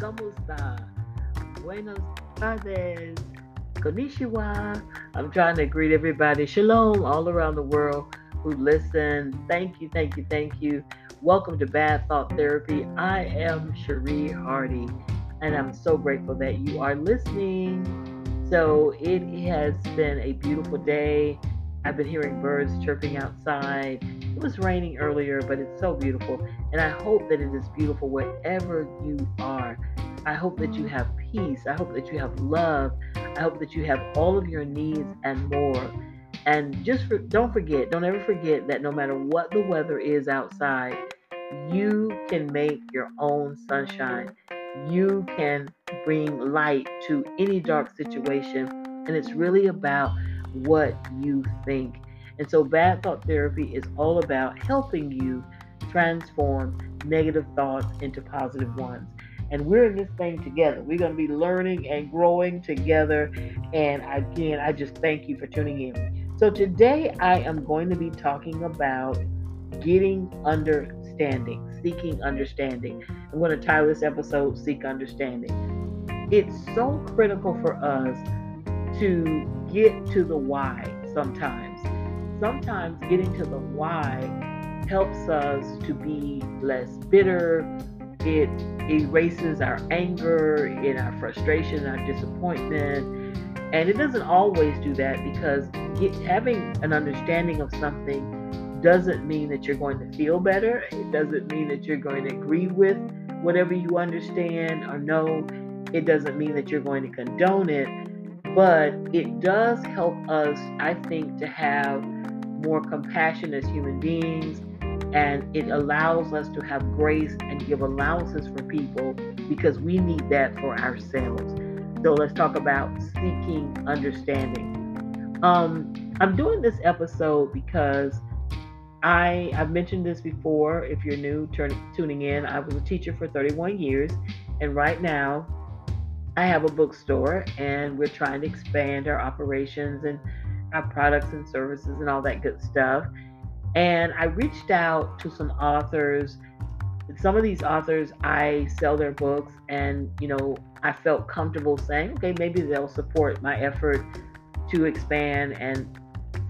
¿Cómo? Buenos tardes. Konnichiwa. I'm trying to greet everybody. Shalom all around the world who listen. Thank you, thank you, thank you. Welcome to Bad Thought Therapy. I am Cherie Hardy, and I'm so grateful that you are listening. So, it has been a beautiful day. I've been hearing birds chirping outside. It was raining earlier, but it's so beautiful. And I hope that it is beautiful wherever you are. I hope that you have peace. I hope that you have love. I hope that you have all of your needs and more. And just for, don't forget, don't ever forget that no matter what the weather is outside, you can make your own sunshine. You can bring light to any dark situation. And it's really about what you think. And so, bad thought therapy is all about helping you transform negative thoughts into positive ones. And we're in this thing together. We're going to be learning and growing together. And again, I just thank you for tuning in. So, today I am going to be talking about getting understanding, seeking understanding. I'm going to title this episode Seek Understanding. It's so critical for us to get to the why sometimes. Sometimes getting to the why helps us to be less bitter. It erases our anger and our frustration, our disappointment. And it doesn't always do that because get, having an understanding of something doesn't mean that you're going to feel better. It doesn't mean that you're going to agree with whatever you understand or know. It doesn't mean that you're going to condone it but it does help us, I think, to have more compassion as human beings. And it allows us to have grace and give allowances for people because we need that for ourselves. So let's talk about seeking understanding. Um, I'm doing this episode because I I've mentioned this before. If you're new turn, tuning in, I was a teacher for 31 years, and right now I have a bookstore and we're trying to expand our operations and our products and services and all that good stuff. And I reached out to some authors. Some of these authors, I sell their books, and you know, I felt comfortable saying, okay, maybe they'll support my effort to expand and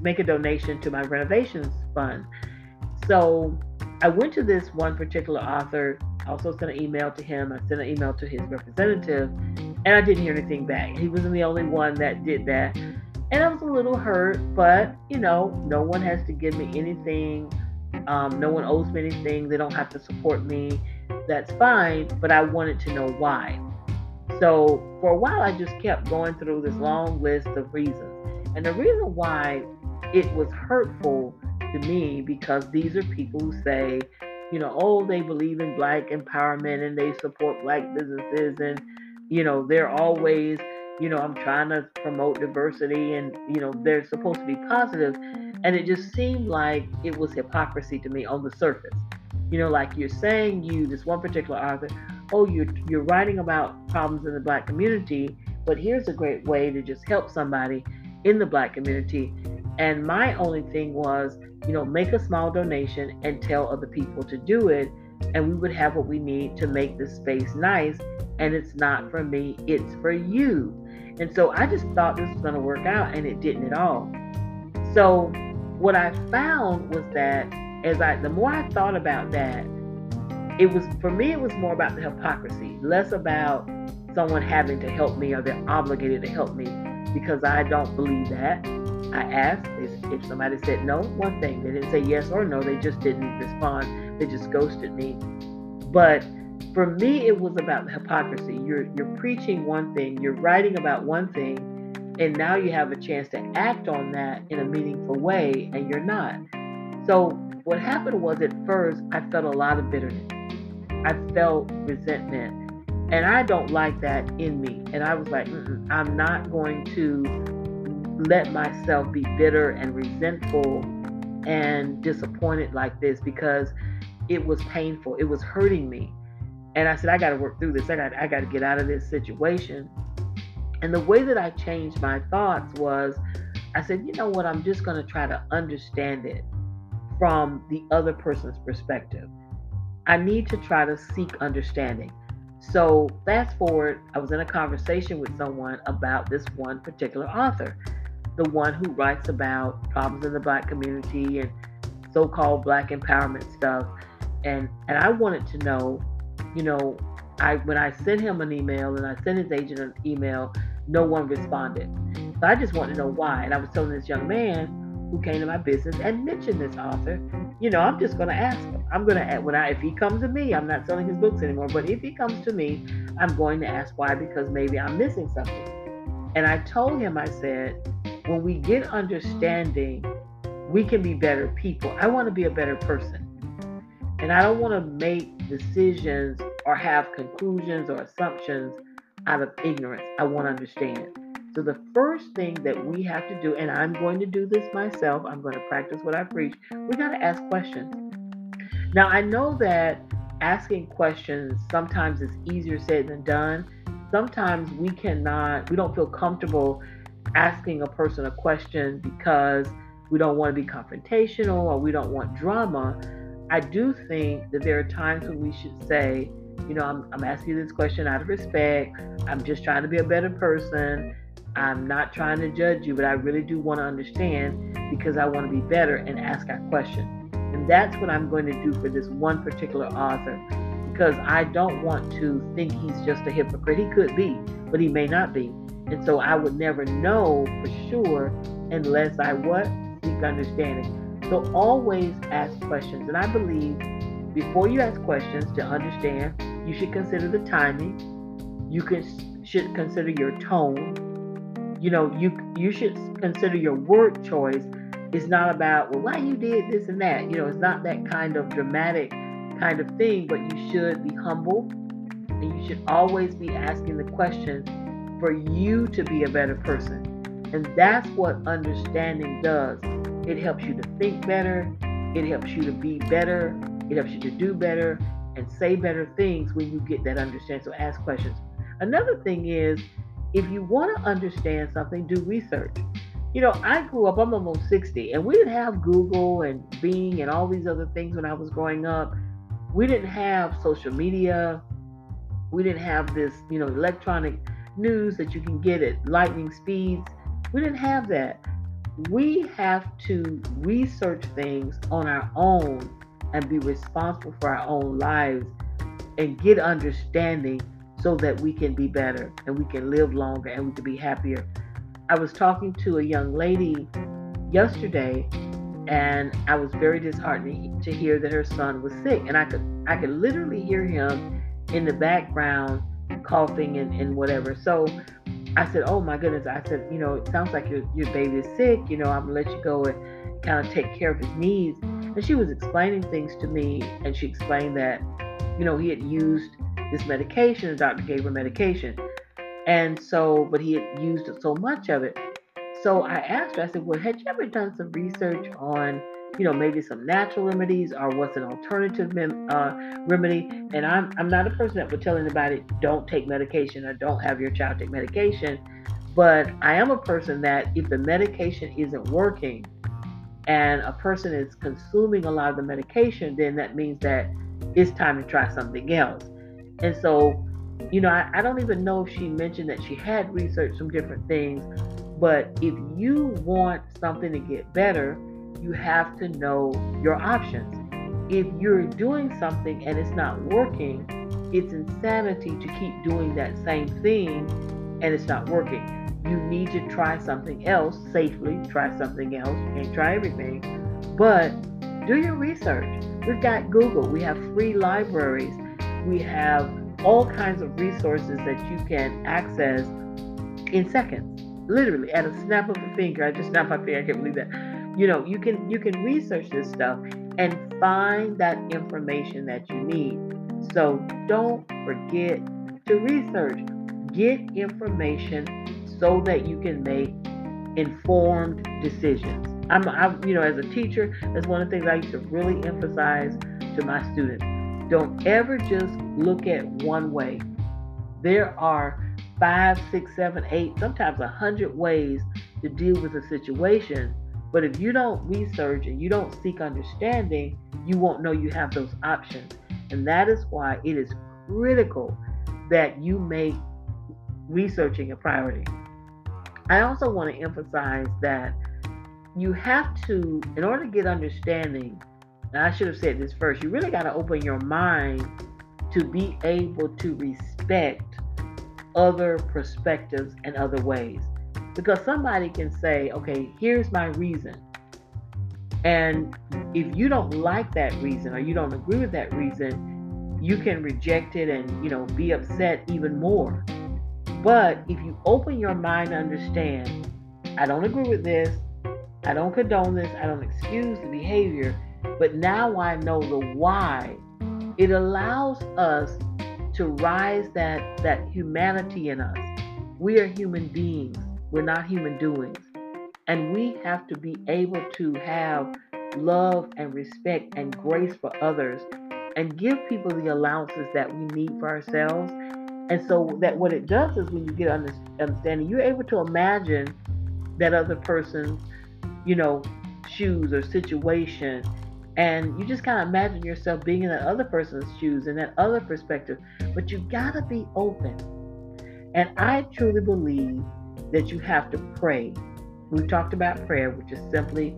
make a donation to my renovations fund. So I went to this one particular author, also sent an email to him. I sent an email to his representative, and I didn't hear anything back. He wasn't the only one that did that. And I was a little hurt, but you know, no one has to give me anything. Um, no one owes me anything. They don't have to support me. That's fine, but I wanted to know why. So for a while, I just kept going through this long list of reasons. And the reason why it was hurtful to me because these are people who say, you know, oh, they believe in black empowerment and they support black businesses and you know, they're always, you know, I'm trying to promote diversity and, you know, they're supposed to be positive. And it just seemed like it was hypocrisy to me on the surface. You know, like you're saying you, this one particular author, oh, you're, you're writing about problems in the black community, but here's a great way to just help somebody in the black community. And my only thing was, you know, make a small donation and tell other people to do it. And we would have what we need to make this space nice and it's not for me, it's for you. And so I just thought this was going to work out, and it didn't at all. So what I found was that as I, the more I thought about that, it was for me, it was more about the hypocrisy, less about someone having to help me or they're obligated to help me because I don't believe that. I asked if somebody said no, one thing. They didn't say yes or no, they just didn't respond. They just ghosted me. But for me it was about the hypocrisy. You're you're preaching one thing you're writing about one thing and now you have a chance to act on that in a meaningful way and you're not. So what happened was at first i felt a lot of bitterness. I felt resentment and i don't like that in me. And i was like i'm not going to let myself be bitter and resentful and disappointed like this because it was painful. It was hurting me and I said, I got to work through this. I got, I got to get out of this situation. And the way that I changed my thoughts was, I said, you know what? I'm just going to try to understand it from the other person's perspective. I need to try to seek understanding. So, fast forward, I was in a conversation with someone about this one particular author, the one who writes about problems in the black community and so called black empowerment stuff. And, and I wanted to know, you know, I when I sent him an email and I sent his agent an email, no one responded. So I just wanted to know why. And I was telling this young man who came to my business and mentioned this author, you know, I'm just going to ask him. I'm going to when I if he comes to me, I'm not selling his books anymore. But if he comes to me, I'm going to ask why because maybe I'm missing something. And I told him, I said, when we get understanding, we can be better people. I want to be a better person. And I don't want to make decisions or have conclusions or assumptions out of ignorance. I want to understand. So, the first thing that we have to do, and I'm going to do this myself, I'm going to practice what I preach, we got to ask questions. Now, I know that asking questions sometimes is easier said than done. Sometimes we cannot, we don't feel comfortable asking a person a question because we don't want to be confrontational or we don't want drama. I do think that there are times when we should say, you know, I'm, I'm asking this question out of respect. I'm just trying to be a better person. I'm not trying to judge you, but I really do want to understand because I want to be better and ask that question. And that's what I'm going to do for this one particular author because I don't want to think he's just a hypocrite. He could be, but he may not be. And so I would never know for sure unless I what? Seek understanding. So always ask questions. And I believe before you ask questions to understand, you should consider the timing. You can, should consider your tone you know, you you should consider your word choice It's not about well why you did this and that. You know, it's not that kind of dramatic kind of thing, but you should be humble and you should always be asking the question for you to be a better person. And that's what understanding does. It helps you to think better, it helps you to be better, it helps you to do better and say better things when you get that understanding. So ask questions. Another thing is if you want to understand something, do research. You know, I grew up, I'm almost 60, and we didn't have Google and Bing and all these other things when I was growing up. We didn't have social media. We didn't have this, you know, electronic news that you can get at lightning speeds. We didn't have that. We have to research things on our own and be responsible for our own lives and get understanding so that we can be better and we can live longer and we can be happier. I was talking to a young lady yesterday and I was very disheartened to hear that her son was sick and I could I could literally hear him in the background coughing and, and whatever. So I said, Oh my goodness, I said, you know, it sounds like your your baby is sick, you know, I'm gonna let you go and kind of take care of his needs. And she was explaining things to me and she explained that, you know, he had used this medication. The doctor gave her medication. And so, but he had used so much of it. So I asked her, I said, Well, had you ever done some research on, you know, maybe some natural remedies or what's an alternative uh, remedy? And I'm, I'm not a person that would tell anybody, don't take medication or don't have your child take medication. But I am a person that if the medication isn't working and a person is consuming a lot of the medication, then that means that it's time to try something else. And so, you know, I, I don't even know if she mentioned that she had researched some different things, but if you want something to get better, you have to know your options. If you're doing something and it's not working, it's insanity to keep doing that same thing and it's not working. You need to try something else safely, try something else. You can't try everything, but do your research. We've got Google, we have free libraries we have all kinds of resources that you can access in seconds literally at a snap of a finger i just snapped my finger i can't believe that you know you can you can research this stuff and find that information that you need so don't forget to research get information so that you can make informed decisions i'm, I'm you know as a teacher that's one of the things i used to really emphasize to my students don't ever just look at one way. There are five, six, seven, eight, sometimes a hundred ways to deal with a situation. But if you don't research and you don't seek understanding, you won't know you have those options. And that is why it is critical that you make researching a priority. I also want to emphasize that you have to, in order to get understanding, and I should have said this first, you really got to open your mind to be able to respect other perspectives and other ways. Because somebody can say, okay, here's my reason. And if you don't like that reason or you don't agree with that reason, you can reject it and, you know, be upset even more. But if you open your mind to understand, I don't agree with this, I don't condone this, I don't excuse the behavior, but now I know the why. It allows us to rise that that humanity in us. We are human beings. We're not human doings. And we have to be able to have love and respect and grace for others and give people the allowances that we need for ourselves. And so that what it does is when you get understanding, you're able to imagine that other person's, you know, shoes or situation. And you just kind of imagine yourself being in that other person's shoes and that other perspective. But you gotta be open. And I truly believe that you have to pray. We've talked about prayer, which is simply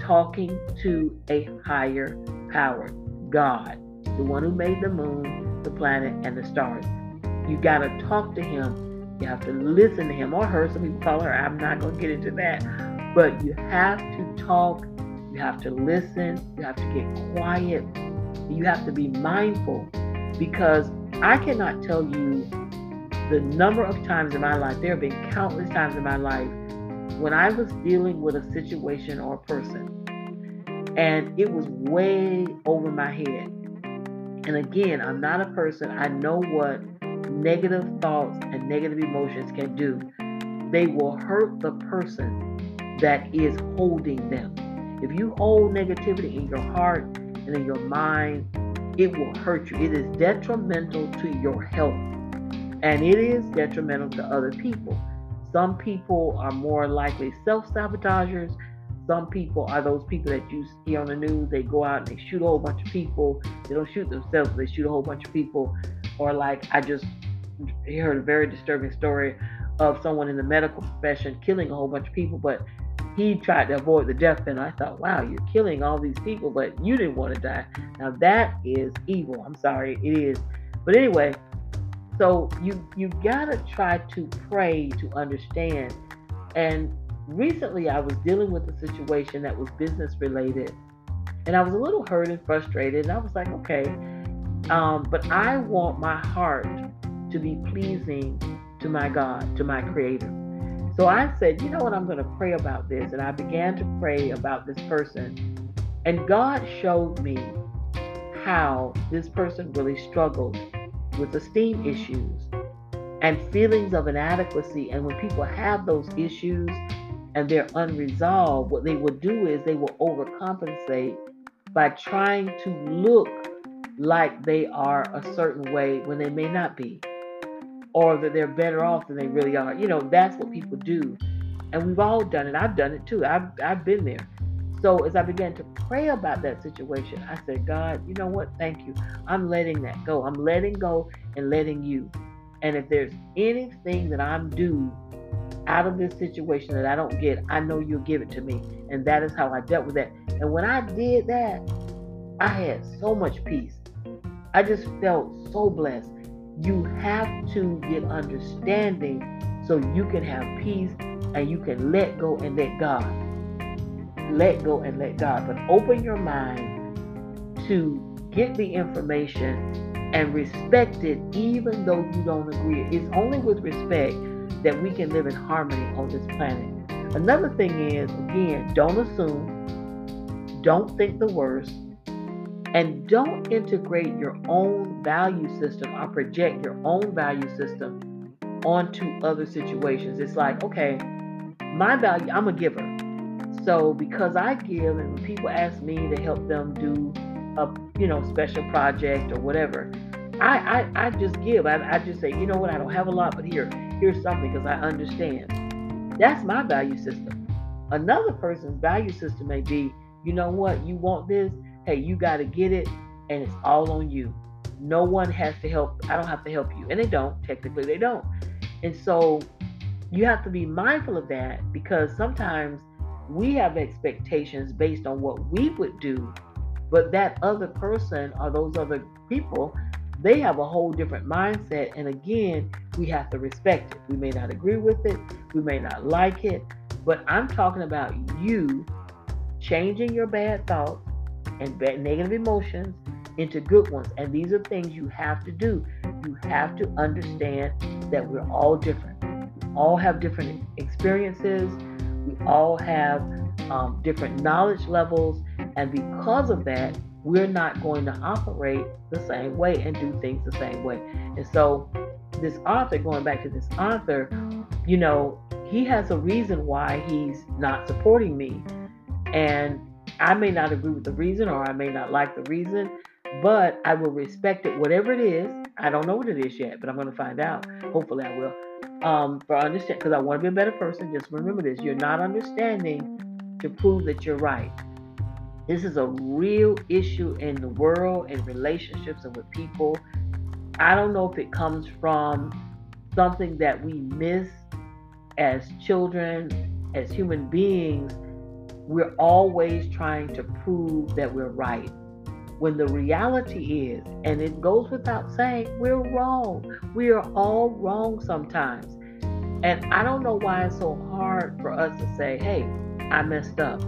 talking to a higher power, God, the one who made the moon, the planet, and the stars. You got to talk to him. You have to listen to him or her. Some people call her. I'm not going to get into that. But you have to talk. You have to listen. You have to get quiet. You have to be mindful because I cannot tell you the number of times in my life, there have been countless times in my life when I was dealing with a situation or a person and it was way over my head. And again, I'm not a person, I know what negative thoughts and negative emotions can do. They will hurt the person that is holding them. If you hold negativity in your heart and in your mind, it will hurt you. It is detrimental to your health and it is detrimental to other people. Some people are more likely self sabotagers. Some people are those people that you see on the news. They go out and they shoot a whole bunch of people. They don't shoot themselves, they shoot a whole bunch of people. Or, like, I just heard a very disturbing story of someone in the medical profession killing a whole bunch of people, but he tried to avoid the death penalty. I thought, wow, you're killing all these people, but you didn't want to die. Now, that is evil. I'm sorry, it is. But anyway, so you you gotta try to pray to understand. And recently, I was dealing with a situation that was business related, and I was a little hurt and frustrated. And I was like, okay, um, but I want my heart to be pleasing to my God, to my Creator. So I said, you know what, I'm going to pray about this. And I began to pray about this person. And God showed me how this person really struggled with esteem issues and feelings of inadequacy. And when people have those issues and they're unresolved, what they will do is they will overcompensate by trying to look like they are a certain way when they may not be, or that they're better off than they really are. You know, that's what people do. And we've all done it. I've done it too. I've, I've been there. So as I began to pray about that situation, I said, God, you know what? Thank you. I'm letting that go. I'm letting go and letting you. And if there's anything that I'm due out of this situation that I don't get, I know you'll give it to me. And that is how I dealt with that. And when I did that, I had so much peace. I just felt so blessed. You have to get understanding so you can have peace and you can let go and let God let go and let God, but open your mind to get the information and respect it even though you don't agree. It's only with respect that we can live in harmony on this planet. Another thing is, again, don't assume, don't think the worst, and don't integrate your own value system or project your own value system onto other situations. It's like, okay, my value, I'm a giver. So because I give, and people ask me to help them do a you know special project or whatever, I I, I just give. I, I just say, you know what, I don't have a lot, but here here's something because I understand. That's my value system. Another person's value system may be, you know what, you want this, hey, you got to get it, and it's all on you. no one has to help. I don't have to help you. And they don't. Technically, they don't. And so you have to be mindful of that because sometimes we have expectations based on what we would do, but that other person or those other people, they have a whole different mindset. And again, we have to respect it. We may not agree with it, we may not like it, but I'm talking about you changing your bad thoughts and bad negative emotions into good ones. And these are things you have to do. You have to understand that we're all different. All have different experiences. All have um, different knowledge levels. And because of that, we're not going to operate the same way and do things the same way. And so, this author, going back to this author, you know, he has a reason why he's not supporting me. And I may not agree with the reason or I may not like the reason, but I will respect it, whatever it is. I don't know what it is yet, but I'm going to find out. Hopefully, I will. Um, for understand, because I want to be a better person. Just remember this: you're not understanding to prove that you're right. This is a real issue in the world, in relationships, and with people. I don't know if it comes from something that we miss as children, as human beings. We're always trying to prove that we're right when the reality is, and it goes without saying, we're wrong. We are all wrong sometimes. And I don't know why it's so hard for us to say, hey, I messed up.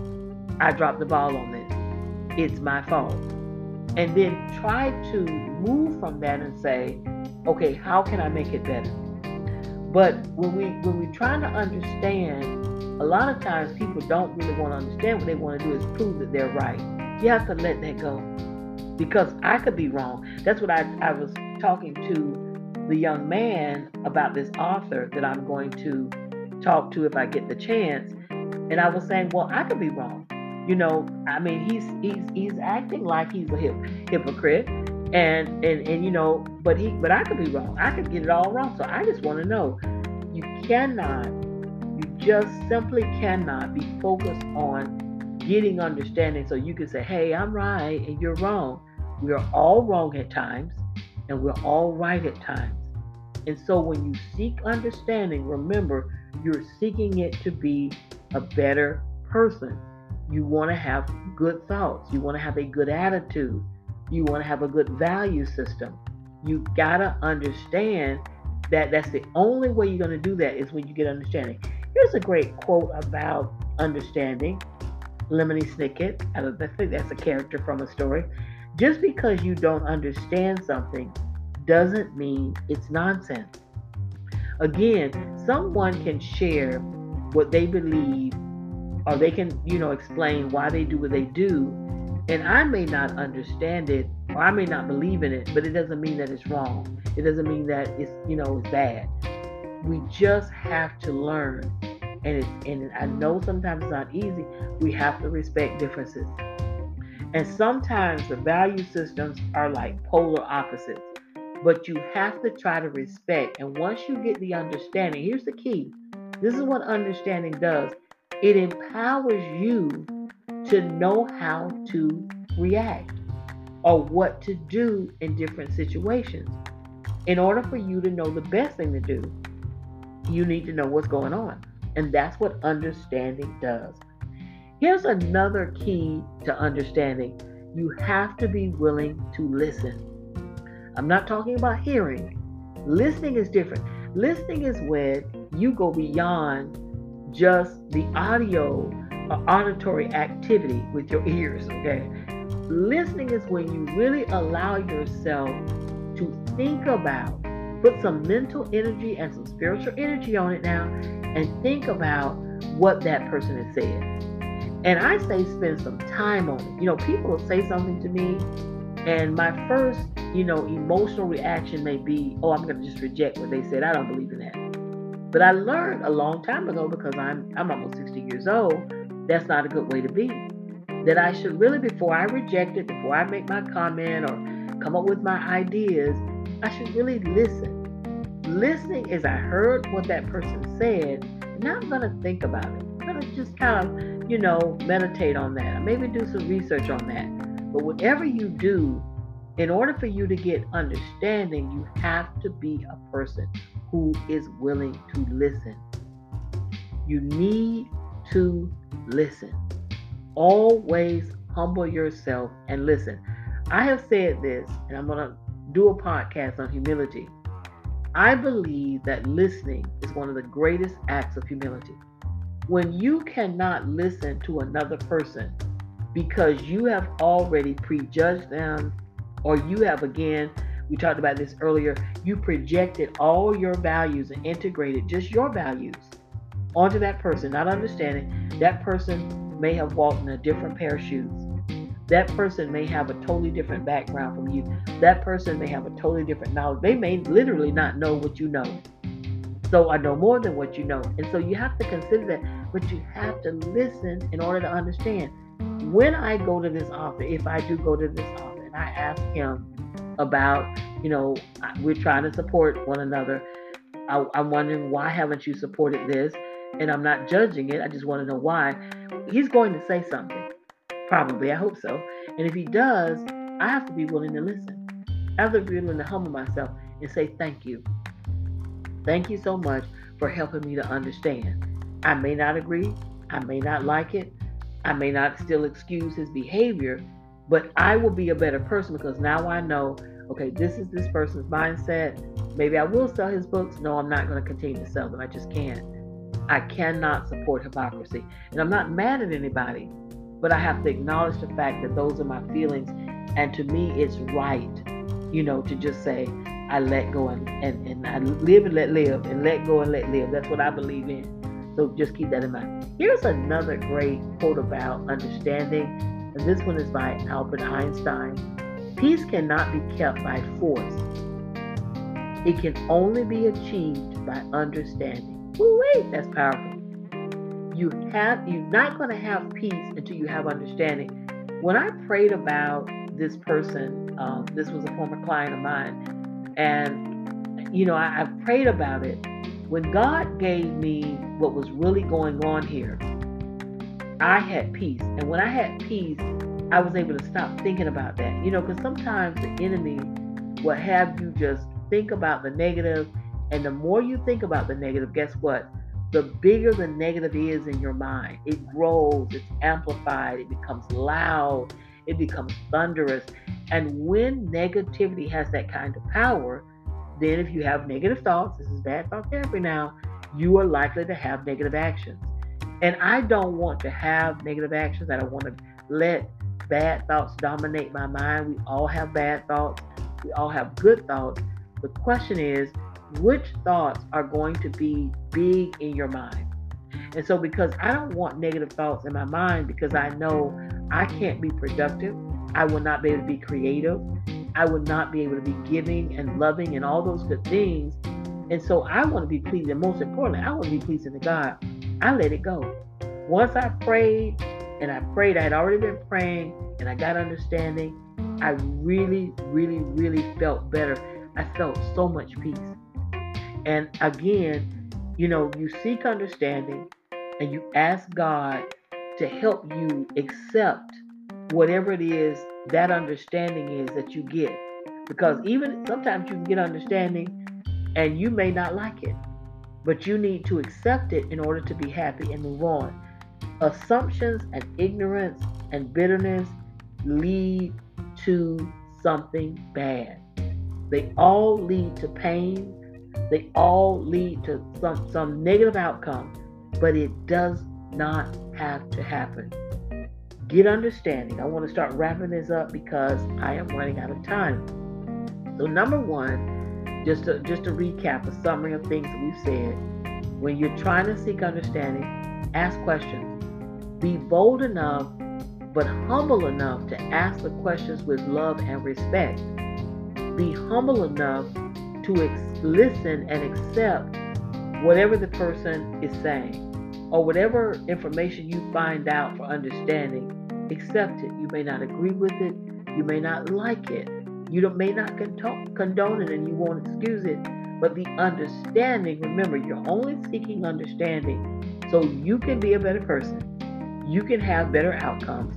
I dropped the ball on this. It's my fault. And then try to move from that and say, okay, how can I make it better? But when we when we try to understand, a lot of times people don't really want to understand. What they want to do is prove that they're right. You have to let that go because I could be wrong. That's what I, I was talking to the young man about this author that I'm going to talk to if I get the chance. And I was saying, well, I could be wrong. You know, I mean, he's he's he's acting like he's a hip, hypocrite, and and and you know, but he but I could be wrong. I could get it all wrong. So I just want to know, you cannot, you just simply cannot be focused on getting understanding so you can say, hey, I'm right and you're wrong. We are all wrong at times and we're all right at times. And so when you seek understanding, remember, you're seeking it to be a better person. You want to have good thoughts. You want to have a good attitude. You want to have a good value system. You got to understand that that's the only way you're going to do that is when you get understanding. Here's a great quote about understanding. Lemony Snicket. I think that's a character from a story. Just because you don't understand something doesn't mean it's nonsense. Again, someone can share what they believe or they can, you know, explain why they do what they do. And I may not understand it or I may not believe in it, but it doesn't mean that it's wrong. It doesn't mean that it's, you know, it's bad. We just have to learn and it, and I know sometimes it's not easy. We have to respect differences. And sometimes the value systems are like polar opposites, but you have to try to respect. And once you get the understanding, here's the key this is what understanding does it empowers you to know how to react or what to do in different situations. In order for you to know the best thing to do, you need to know what's going on. And that's what understanding does. Here's another key to understanding you have to be willing to listen. I'm not talking about hearing, listening is different. Listening is when you go beyond just the audio or auditory activity with your ears, okay? Listening is when you really allow yourself to think about, put some mental energy and some spiritual energy on it now, and think about what that person has said. And I say spend some time on it. You know, people will say something to me, and my first, you know, emotional reaction may be, oh, I'm going to just reject what they said. I don't believe in that. But I learned a long time ago because I'm I'm almost 60 years old. That's not a good way to be. That I should really, before I reject it, before I make my comment or come up with my ideas, I should really listen listening is I heard what that person said. Now I'm going to think about it. I'm going to just kind of, you know, meditate on that. Maybe do some research on that. But whatever you do, In order for you to get understanding, you have to be a person who is willing to listen. You need to listen. Always humble yourself and listen. I have said this, and I'm going to do a podcast on humility. I believe that listening is one of the greatest acts of humility. When you cannot listen to another person because you have already prejudged them, or you have again, we talked about this earlier, you projected all your values and integrated just your values onto that person, not understanding that person may have walked in a different pair of shoes. That person may have a totally different background from you. That person may have a totally different knowledge. They may literally not know what you know. So I know more than what you know. And so you have to consider that, but you have to listen in order to understand. When I go to this author, if I do go to this author, and I ask him about, you know, we're trying to support one another. I, I'm wondering why haven't you supported this? And I'm not judging it. I just want to know why. He's going to say something. Probably, I hope so. And if he does, I have to be willing to listen. I have to be willing to humble myself and say thank you. Thank you so much for helping me to understand. I may not agree, I may not like it, I may not still excuse his behavior, but I will be a better person because now I know, okay, this is this person's mindset. Maybe I will sell his books. No, I'm not going to continue to sell them. I just can't. I cannot support hypocrisy. And I'm not mad at anybody. But I have to acknowledge the fact that those are my feelings. And to me, it's right, you know, to just say, I let go and, and, and I live and let live and let go and let live. That's what I believe in. So just keep that in mind. Here's another great quote about understanding. And this one is by Albert Einstein. Peace cannot be kept by force. It can only be achieved by understanding. Woo-wee, that's powerful you have you're not going to have peace until you have understanding when i prayed about this person um, this was a former client of mine and you know I, I prayed about it. When god gave me what was really going on here i had peace. And when i had peace i was able to stop thinking about that. You know because sometimes the enemy will have you just think about the negative. And the more you think about the negative guess what? The bigger the negative is in your mind, it grows, it's amplified, it becomes loud, it becomes thunderous. And when negativity has that kind of power, then if you have negative thoughts, this is bad thought therapy now, you are likely to have negative actions. And I don't want to have negative actions. I don't want to let bad thoughts dominate my mind. We all have bad thoughts, we all have good thoughts. The question is, which thoughts are going to be big in your mind. And so, because I don't want negative thoughts in my mind, because I know I can't be productive, I will not be able to be creative, I will not be able to be giving and loving and all those good things. And so, I want to be pleasing. Most importantly, I want to be pleasing to God. I let it go. Once I prayed, and I prayed, I had already been praying, and I got understanding. I really, really, really felt better. I felt so much peace. And again, you know, you seek understanding and you ask God to help you accept whatever it is that understanding is that you get. Because even sometimes you can get understanding and you may not like it, but you need to accept it in order to be happy and move on. Assumptions and ignorance and bitterness lead to something bad. They all lead to pain, they all lead to some, some negative outcome, but it does not have to happen. Get understanding. I want to start wrapping this up because I am running out of time. So, number one, just to, just to recap a summary of things that we've said. When you're trying to seek understanding, ask questions. Be bold enough, but humble enough to ask the questions with love and respect. Be humble enough to ex- listen and accept whatever the person is saying or whatever information you find out for understanding. Accept it. You may not agree with it. You may not like it. You don't, may not condone it and you won't excuse it. But the understanding remember you're only seeking understanding so you can be a better person. You can have better outcomes.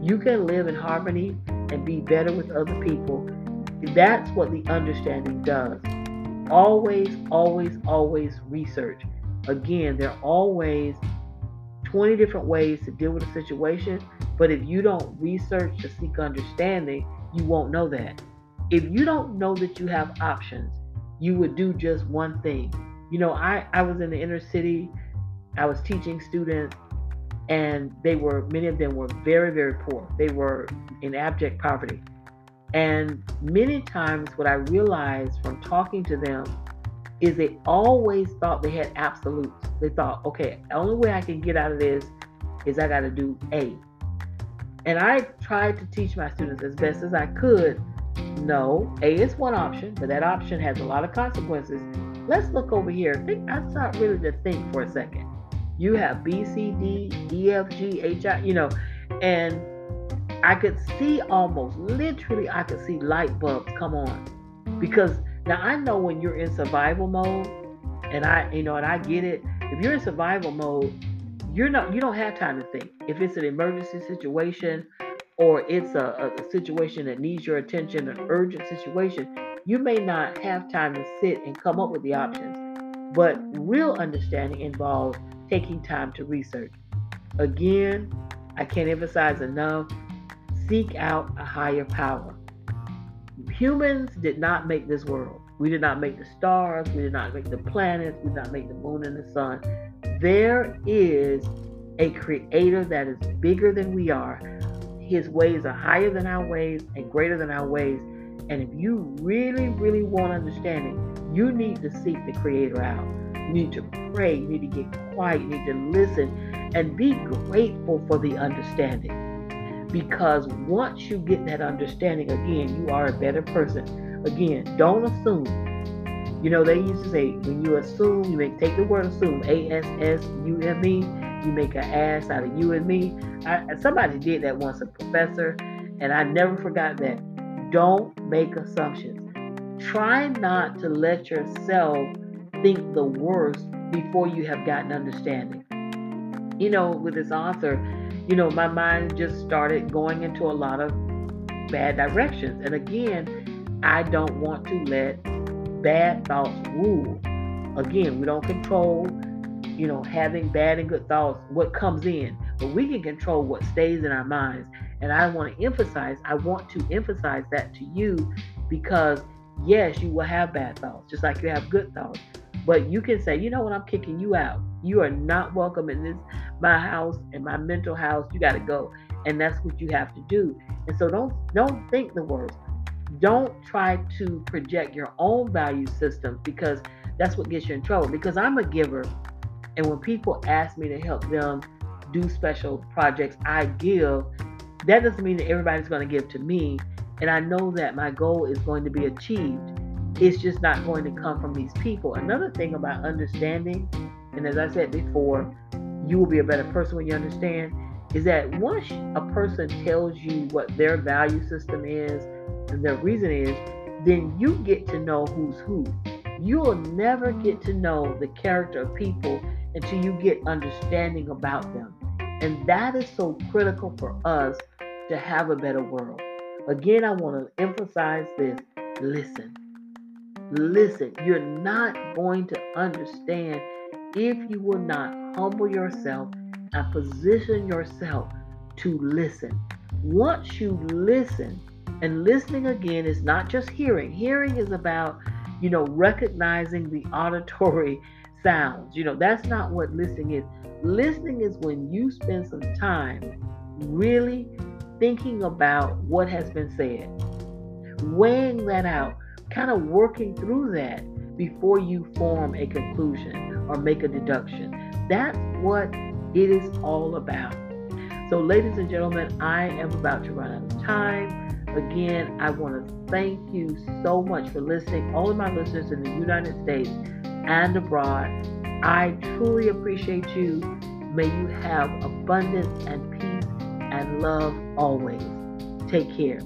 You can live in harmony and be better with other people. That's what the understanding does. Always, always, always research. Again, there are always 20 different ways to deal with a situation, but if you don't research to seek understanding, you won't know that. If you don't know that you have options, you would do just one thing. You know, I, I was in the inner city, I was teaching students, and they were, many of them were very, very poor. They were in abject poverty. And many times, what I realized from talking to them is they always thought they had absolutes. They thought, okay, the only way I can get out of this is I got to do A. And I tried to teach my students as best as I could. No, A is one option, but that option has a lot of consequences. Let's look over here. Think I start really to think for a second. You have B, C, D, E, F, G, H, I, you know, and I could see almost literally I could see light bulbs come on. Because now I know when you're in survival mode, and I, you know, and I get it. If you're in survival mode, you're not you don't have time to think. If it's an emergency situation or it's a, a situation that needs your attention, an urgent situation, you may not have time to sit and come up with the options. But real understanding involves taking time to research. Again, I can't emphasize enough seek out a higher power. Humans did not make this world. We did not make the stars. We did not make the planets. We did not make the moon and the sun. There is a creator that is bigger than we are. His ways are higher than our ways and greater than our ways. And if you really, really want understanding, you need to seek the creator out. You need to pray. You need to get quiet. You need to listen and be grateful for the understanding. Because once you get that understanding, again, you are a better person. Again, don't assume. You know, they used to say, when you assume, you make take the word assume, A S S U M E, you make an ass out of you and me. I, somebody did that once, a professor, and I never forgot that. Don't make assumptions. Try not to let yourself think the worst before you have gotten understanding. You know, with this author, you know, my mind just started going into a lot of bad directions. And again, I don't want to let bad thoughts rule. Again, we don't control, you know, having bad and good thoughts, what comes in, but we can control what stays in our minds. And I want to emphasize, I want to emphasize that to you because, yes, you will have bad thoughts, just like you have good thoughts. But you can say, you know what, I'm kicking you out. You are not welcome in this my house and my mental house. You got to go, and that's what you have to do. And so don't don't think the worst. Don't try to project your own value system because that's what gets you in trouble. Because I'm a giver, and when people ask me to help them do special projects, I give. That doesn't mean that everybody's going to give to me, and I know that my goal is going to be achieved it's just not going to come from these people. Another thing about understanding, and as I said before, you will be a better person when you understand, is that once a person tells you what their value system is and their reason is, then you get to know who's who. You'll never get to know the character of people until you get understanding about them. And that is so critical for us to have a better world. Again, I want to emphasize this listen. Listen, you're not going to understand if you will not humble yourself and position yourself to listen. Once you listen, and listening again is not just hearing, hearing is about, you know, recognizing the auditory sounds. You know, that's not what listening is. Listening is when you spend some time really thinking about what has been said, weighing that out, kind of working through that before you form a conclusion or make a deduction. That's what it is all about. So, ladies and gentlemen, I am about to run out of time. Again, I want to thank you so much for listening, all of my listeners in the United States and abroad. I truly appreciate you. May you have abundance and peace and love always. Take care.